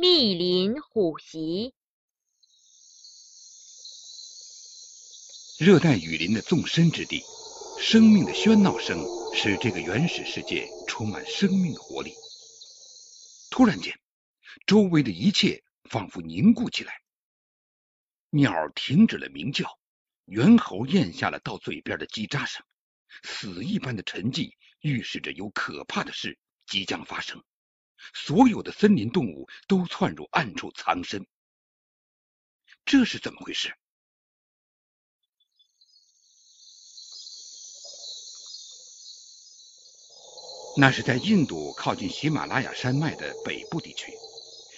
密林虎袭。热带雨林的纵深之地，生命的喧闹声使这个原始世界充满生命的活力。突然间，周围的一切仿佛凝固起来，鸟停止了鸣叫，猿猴咽下了到嘴边的叽喳声，死一般的沉寂预示着有可怕的事即将发生。所有的森林动物都窜入暗处藏身，这是怎么回事？那是在印度靠近喜马拉雅山脉的北部地区，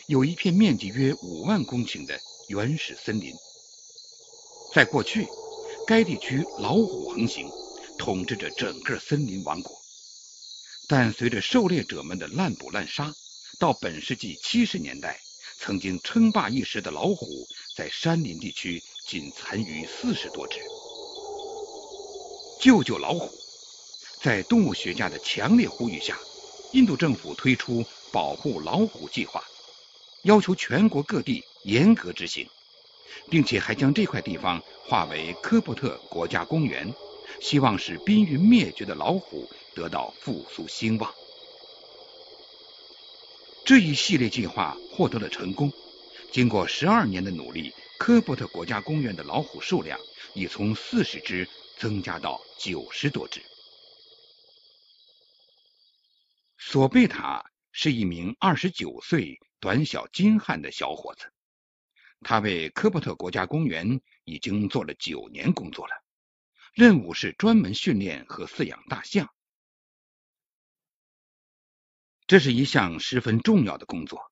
有一片面积约五万公顷的原始森林。在过去，该地区老虎横行，统治着整个森林王国。但随着狩猎者们的滥捕滥杀，到本世纪七十年代，曾经称霸一时的老虎在山林地区仅残余四十多只。救救老虎！在动物学家的强烈呼吁下，印度政府推出保护老虎计划，要求全国各地严格执行，并且还将这块地方划为科波特国家公园，希望使濒临灭绝的老虎得到复苏兴旺。这一系列计划获得了成功，经过十二年的努力，科伯特国家公园的老虎数量已从四十只增加到九十多只。索贝塔是一名二十九岁、短小精悍的小伙子，他为科伯特国家公园已经做了九年工作了，任务是专门训练和饲养大象。这是一项十分重要的工作，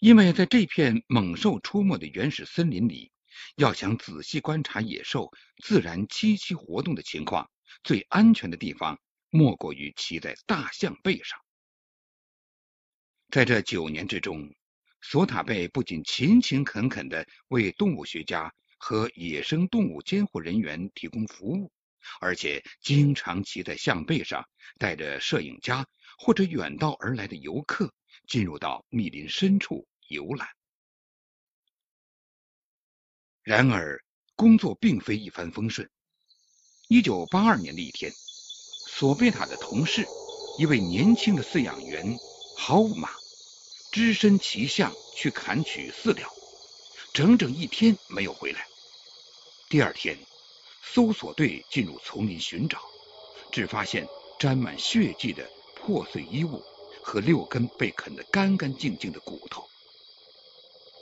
因为在这片猛兽出没的原始森林里，要想仔细观察野兽自然栖息活动的情况，最安全的地方莫过于骑在大象背上。在这九年之中，索塔贝不仅勤勤恳恳的为动物学家和野生动物监护人员提供服务，而且经常骑在象背上，带着摄影家或者远道而来的游客进入到密林深处游览。然而，工作并非一帆风顺。一九八二年的一天，索贝塔的同事，一位年轻的饲养员豪马。只身骑象去砍取饲料，整整一天没有回来。第二天，搜索队进入丛林寻找，只发现沾满血迹的破碎衣物和六根被啃得干干净净的骨头。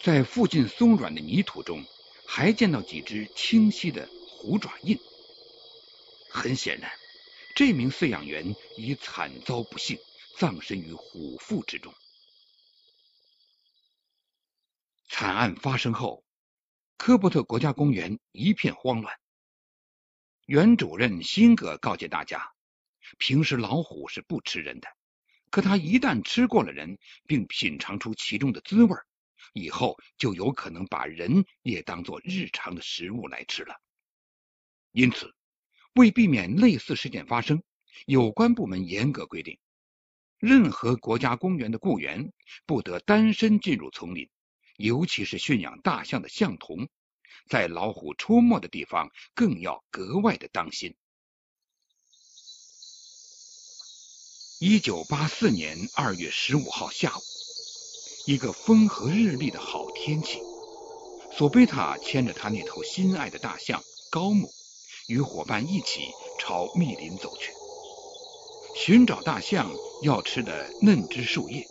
在附近松软的泥土中，还见到几只清晰的虎爪印。很显然，这名饲养员已惨遭不幸，葬身于虎腹之中。惨案发生后，科伯特国家公园一片慌乱。原主任辛格告诫大家，平时老虎是不吃人的，可它一旦吃过了人，并品尝出其中的滋味，以后就有可能把人也当做日常的食物来吃了。因此，为避免类似事件发生，有关部门严格规定，任何国家公园的雇员不得单身进入丛林。尤其是驯养大象的象童，在老虎出没的地方更要格外的当心。一九八四年二月十五号下午，一个风和日丽的好天气，索贝塔牵着他那头心爱的大象高木，与伙伴一起朝密林走去，寻找大象要吃的嫩枝树叶。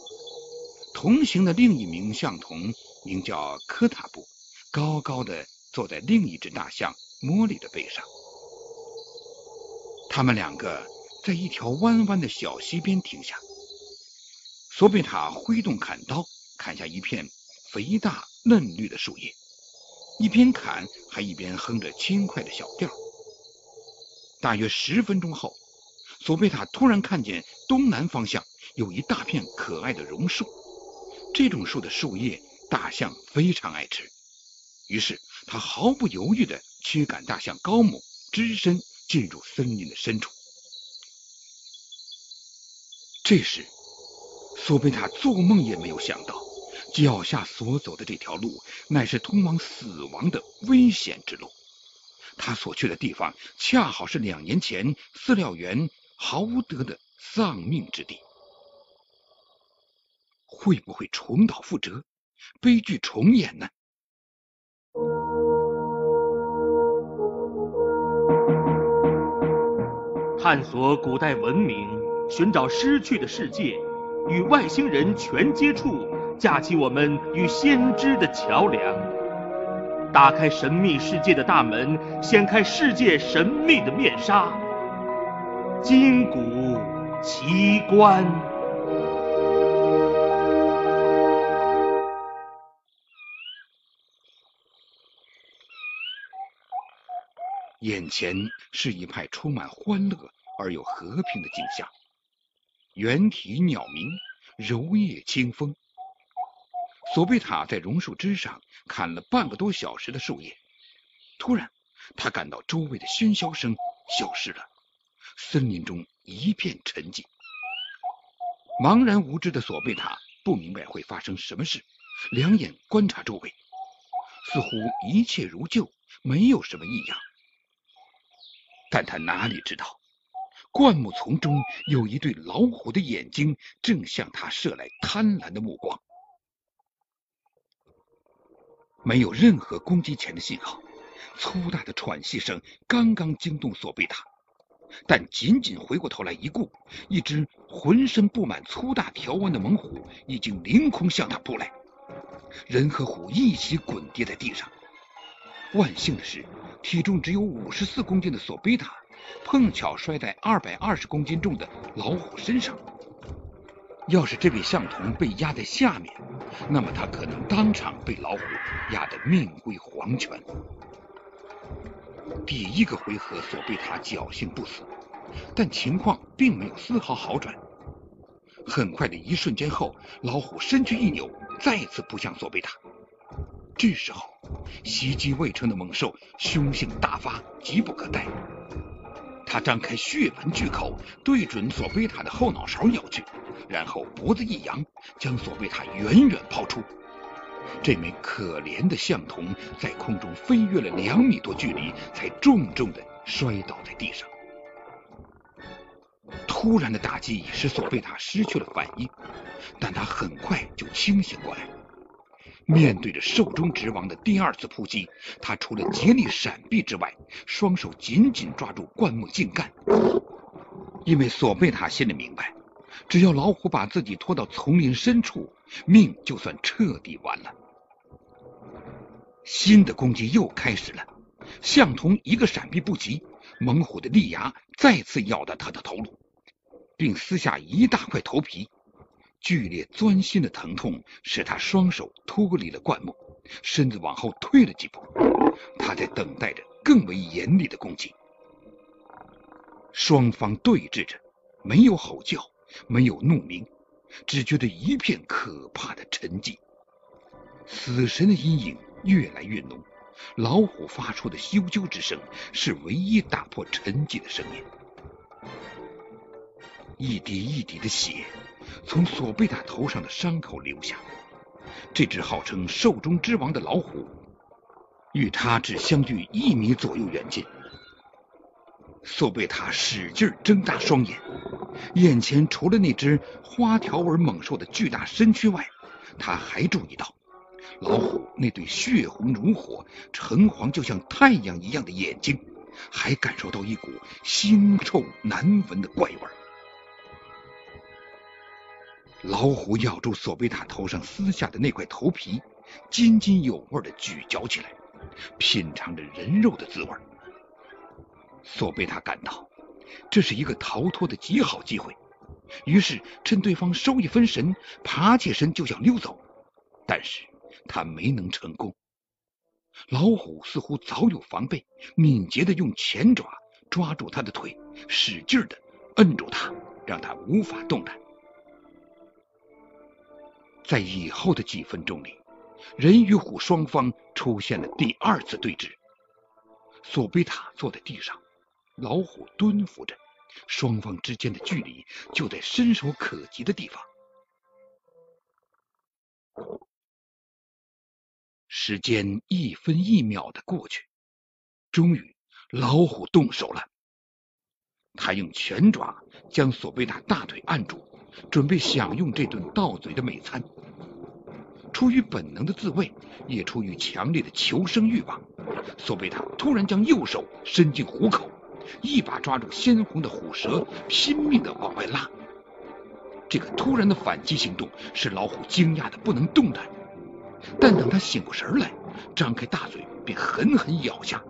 同行的另一名象童。名叫科塔布，高高的坐在另一只大象莫莉的背上。他们两个在一条弯弯的小溪边停下。索贝塔挥动砍刀，砍下一片肥大嫩绿的树叶，一边砍还一边哼着轻快的小调。大约十分钟后，索贝塔突然看见东南方向有一大片可爱的榕树，这种树的树叶。大象非常爱吃，于是他毫不犹豫的驱赶大象高木，只身进入森林的深处。这时，索贝塔做梦也没有想到，脚下所走的这条路，乃是通往死亡的危险之路。他所去的地方，恰好是两年前饲料员豪德的丧命之地。会不会重蹈覆辙，悲剧重演呢？探索古代文明，寻找失去的世界，与外星人全接触，架起我们与先知的桥梁，打开神秘世界的大门，掀开世界神秘的面纱，金谷奇观。眼前是一派充满欢乐而又和平的景象，猿啼鸟鸣，柔叶清风。索贝塔在榕树枝上砍了半个多小时的树叶，突然，他感到周围的喧嚣声消失了，森林中一片沉寂。茫然无知的索贝塔不明白会发生什么事，两眼观察周围，似乎一切如旧，没有什么异样。但他哪里知道，灌木丛中有一对老虎的眼睛正向他射来贪婪的目光。没有任何攻击前的信号，粗大的喘息声刚刚惊动索贝塔，但仅仅回过头来一顾，一只浑身布满粗大条纹的猛虎已经凌空向他扑来，人和虎一起滚跌在地上。万幸的是。体重只有五十四公斤的索贝塔，碰巧摔在二百二十公斤重的老虎身上。要是这位象童被压在下面，那么他可能当场被老虎压得命归黄泉。第一个回合，索贝塔侥幸不死，但情况并没有丝毫好转。很快的一瞬间后，老虎身躯一扭，再次扑向索贝塔。这时候，袭击未成的猛兽凶性大发，急不可待。他张开血盆巨口，对准索贝塔的后脑勺咬去，然后脖子一扬，将索贝塔远远抛出。这枚可怜的象童在空中飞跃了两米多距离，才重重的摔倒在地上。突然的打击使索贝塔失去了反应，但他很快就清醒过来。面对着兽中之王的第二次扑击，他除了竭力闪避之外，双手紧紧抓住灌木茎干，因为索贝塔心里明白，只要老虎把自己拖到丛林深处，命就算彻底完了。新的攻击又开始了，象童一个闪避不及，猛虎的利牙再次咬到他的头颅，并撕下一大块头皮。剧烈钻心的疼痛使他双手脱离了灌木，身子往后退了几步。他在等待着更为严厉的攻击。双方对峙着，没有吼叫，没有怒鸣，只觉得一片可怕的沉寂。死神的阴影越来越浓，老虎发出的啾啾之声是唯一打破沉寂的声音。一滴一滴的血。从索贝塔头上的伤口流下。这只号称兽中之王的老虎，与他只相距一米左右远近。索贝塔使劲睁大双眼，眼前除了那只花条纹猛兽的巨大身躯外，他还注意到老虎那对血红如火、橙黄就像太阳一样的眼睛，还感受到一股腥臭难闻的怪味。老虎咬住索贝塔头上撕下的那块头皮，津津有味的咀嚼起来，品尝着人肉的滋味。索贝塔感到这是一个逃脱的极好机会，于是趁对方收一分神，爬起身就想溜走，但是他没能成功。老虎似乎早有防备，敏捷的用前爪抓住他的腿，使劲的摁住他，让他无法动弹。在以后的几分钟里，人与虎双方出现了第二次对峙。索贝塔坐在地上，老虎蹲伏着，双方之间的距离就在伸手可及的地方。时间一分一秒的过去，终于老虎动手了。他用拳爪将索贝塔大腿按住，准备享用这顿到嘴的美餐。出于本能的自卫，也出于强烈的求生欲望，索贝塔突然将右手伸进虎口，一把抓住鲜红的虎舌，拼命的往外拉。这个突然的反击行动使老虎惊讶的不能动弹，但等他醒过神来，张开大嘴便狠狠咬下，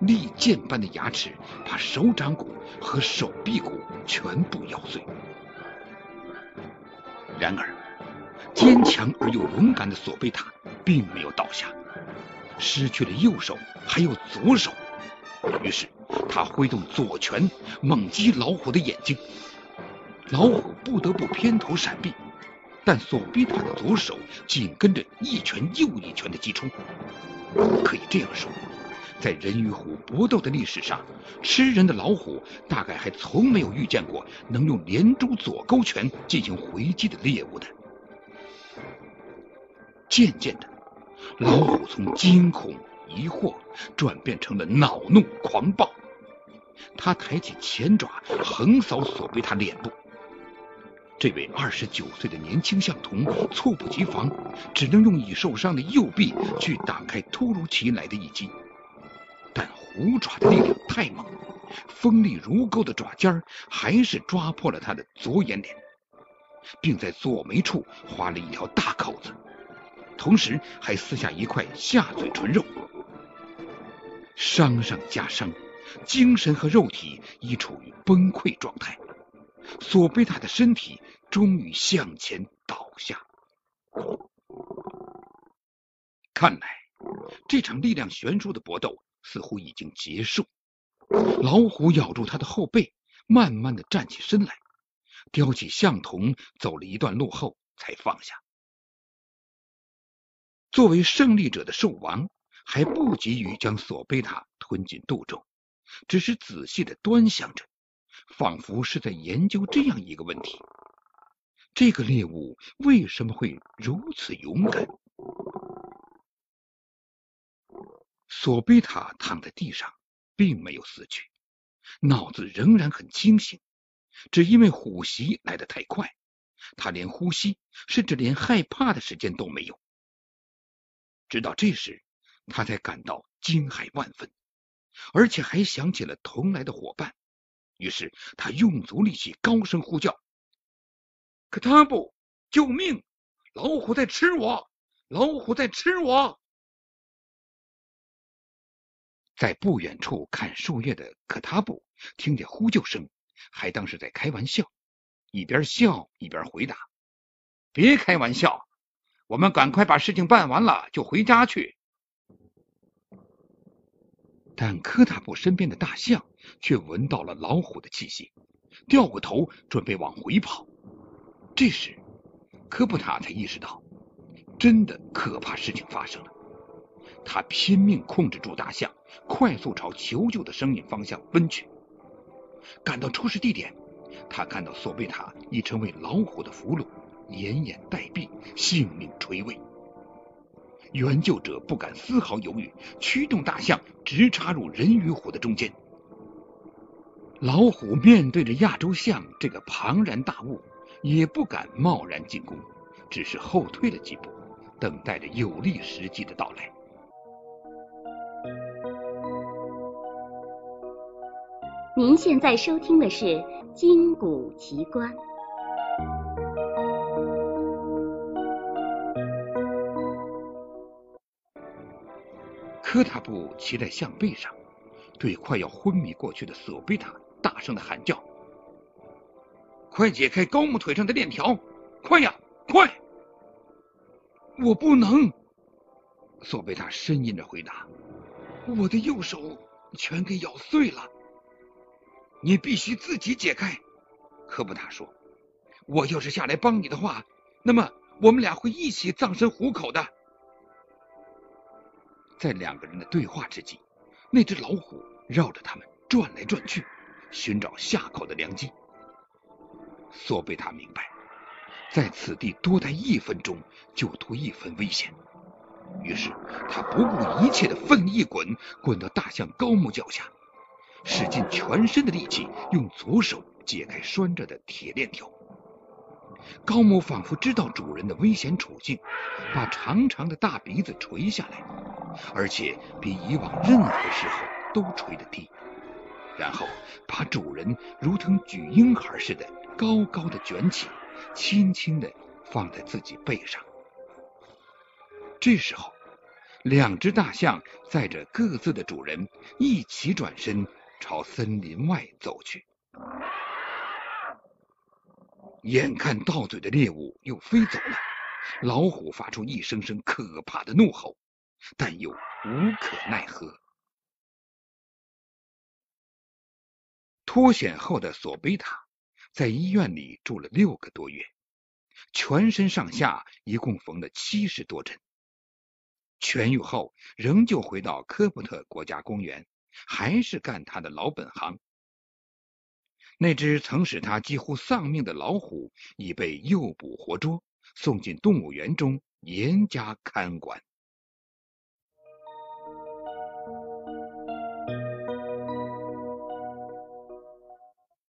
利剑般的牙齿把手掌骨和手臂骨全部咬碎。然而，坚强而又勇敢的索贝塔并没有倒下，失去了右手还有左手，于是他挥动左拳猛击老虎的眼睛。老虎不得不偏头闪避，但索贝塔的左手紧跟着一拳又一拳的击出。可以这样说，在人与虎搏斗的历史上，吃人的老虎大概还从没有遇见过能用连珠左勾拳进行回击的猎物的。渐渐的，老虎从惊恐疑惑转变成了恼怒狂暴，他抬起前爪横扫索贝塔脸部。这位二十九岁的年轻相童猝不及防，只能用已受伤的右臂去挡开突如其来的一击。但虎爪的力量太猛，锋利如钩的爪尖还是抓破了他的左眼脸，并在左眉处划了一条大口子，同时还撕下一块下嘴唇肉。伤上加伤，精神和肉体已处于崩溃状态。索贝塔的身体终于向前倒下。看来这场力量悬殊的搏斗似乎已经结束。老虎咬住他的后背，慢慢的站起身来，叼起象童走了一段路后才放下。作为胜利者的兽王，还不急于将索贝塔吞进肚中，只是仔细的端详着。仿佛是在研究这样一个问题：这个猎物为什么会如此勇敢？索贝塔躺在地上，并没有死去，脑子仍然很清醒，只因为虎袭来得太快，他连呼吸，甚至连害怕的时间都没有。直到这时，他才感到惊骇万分，而且还想起了同来的伙伴。于是他用足力气，高声呼叫：“可他不，救命！老虎在吃我！老虎在吃我！”在不远处看树叶的可塔布听见呼救声，还当是在开玩笑，一边笑一边回答：“别开玩笑，我们赶快把事情办完了就回家去。”但科塔布身边的大象却闻到了老虎的气息，掉过头准备往回跑。这时，科布塔才意识到，真的可怕事情发生了。他拼命控制住大象，快速朝求救的声音方向奔去。赶到出事地点，他看到索贝塔已成为老虎的俘虏，奄奄待毙，性命垂危。援救者不敢丝毫犹豫，驱动大象直插入人与虎的中间。老虎面对着亚洲象这个庞然大物，也不敢贸然进攻，只是后退了几步，等待着有利时机的到来。您现在收听的是《金谷奇观》。科塔布骑在象背上，对快要昏迷过去的索贝塔大声的喊叫：“快解开高木腿上的链条！快呀，快！”我不能，索贝塔呻吟着回答：“我的右手全给咬碎了。”你必须自己解开，科布达说：“我要是下来帮你的话，那么我们俩会一起葬身虎口的。”在两个人的对话之际，那只老虎绕着他们转来转去，寻找下口的良机。索贝塔明白，在此地多待一分钟就多一分危险，于是他不顾一切的奋力一滚，滚到大象高木脚下，使尽全身的力气，用左手解开拴着的铁链条。高木仿佛知道主人的危险处境，把长长的大鼻子垂下来，而且比以往任何时候都垂得低，然后把主人如同举婴孩似的高高的卷起，轻轻的放在自己背上。这时候，两只大象载着各自的主人一起转身朝森林外走去。眼看到嘴的猎物又飞走了，老虎发出一声声可怕的怒吼，但又无可奈何。脱险后的索贝塔在医院里住了六个多月，全身上下一共缝了七十多针。痊愈后，仍旧回到科布特国家公园，还是干他的老本行。那只曾使他几乎丧命的老虎已被诱捕活捉，送进动物园中严加看管。